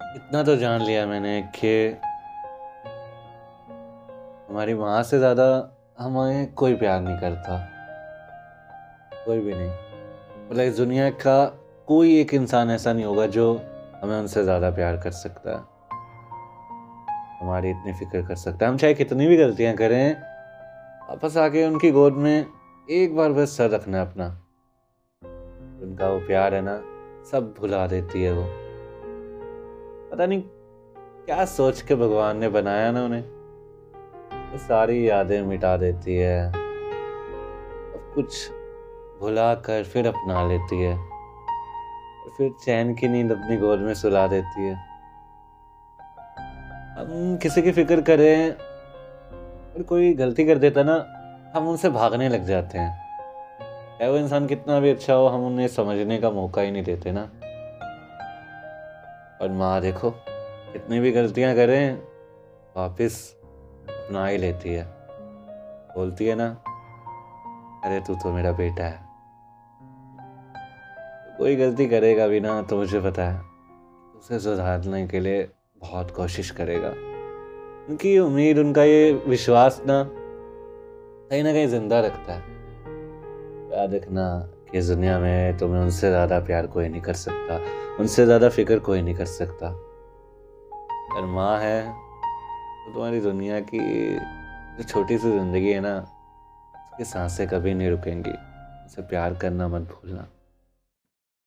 इतना तो जान लिया मैंने कि हमारी माँ से ज़्यादा हमें कोई प्यार नहीं करता। कोई भी नहीं। मतलब इस दुनिया का कोई एक इंसान ऐसा नहीं होगा जो हमें उनसे ज़्यादा प्यार कर सकता है। हमारी इतनी फ़िक्र कर सकता है। हम चाहे कितनी भी गलतियाँ करें, वापस आके उनकी गोद में एक बार बस सर रखना अपना। उनका वो प्यार है ना, सब भुला देती है वो। पता नहीं क्या सोच के भगवान ने बनाया ना उन्हें। वो सारी यादें मिटा देती है। सब कुछ भुला कर फिर अपना लेती है। और फिर चैन की नींद अपनी गोद में सुला देती है। हम किसी की फ़िक्र करें, और कोई गलती कर देता ना, हम उनसे भागने लग जाते हैं। चाहे वो इंसान कितना भी अच्छा हो, हम उन्हें समझने का मौका ही नहीं देते ना। और माँ देखो, कितनी भी गलतियाँ करें, वापस अपना ही लेती है। बोलती है ना, अरे तू तो मेरा बेटा है। कोई गलती करेगा भी ना तो मुझे पता है। उसे सुधारने के लिए बहुत कोशिश करेगा। उनकी उम्मीद, उनका ये विश्वास ना, कहीं ना कहीं ज़िंदा रखता है। याद रखना इस दुनिया में तुम्हें उनसे ज़्यादा प्यार कोई नहीं कर सकता। उनसे ज़्यादा फ़िक्र कोई नहीं कर सकता। अगर माँ है तो तुम्हारी दुनिया की जो छोटी सी ज़िंदगी है ना, उसकी साँसें कभी नहीं रुकेंगी। उसे प्यार करना मत भूलना।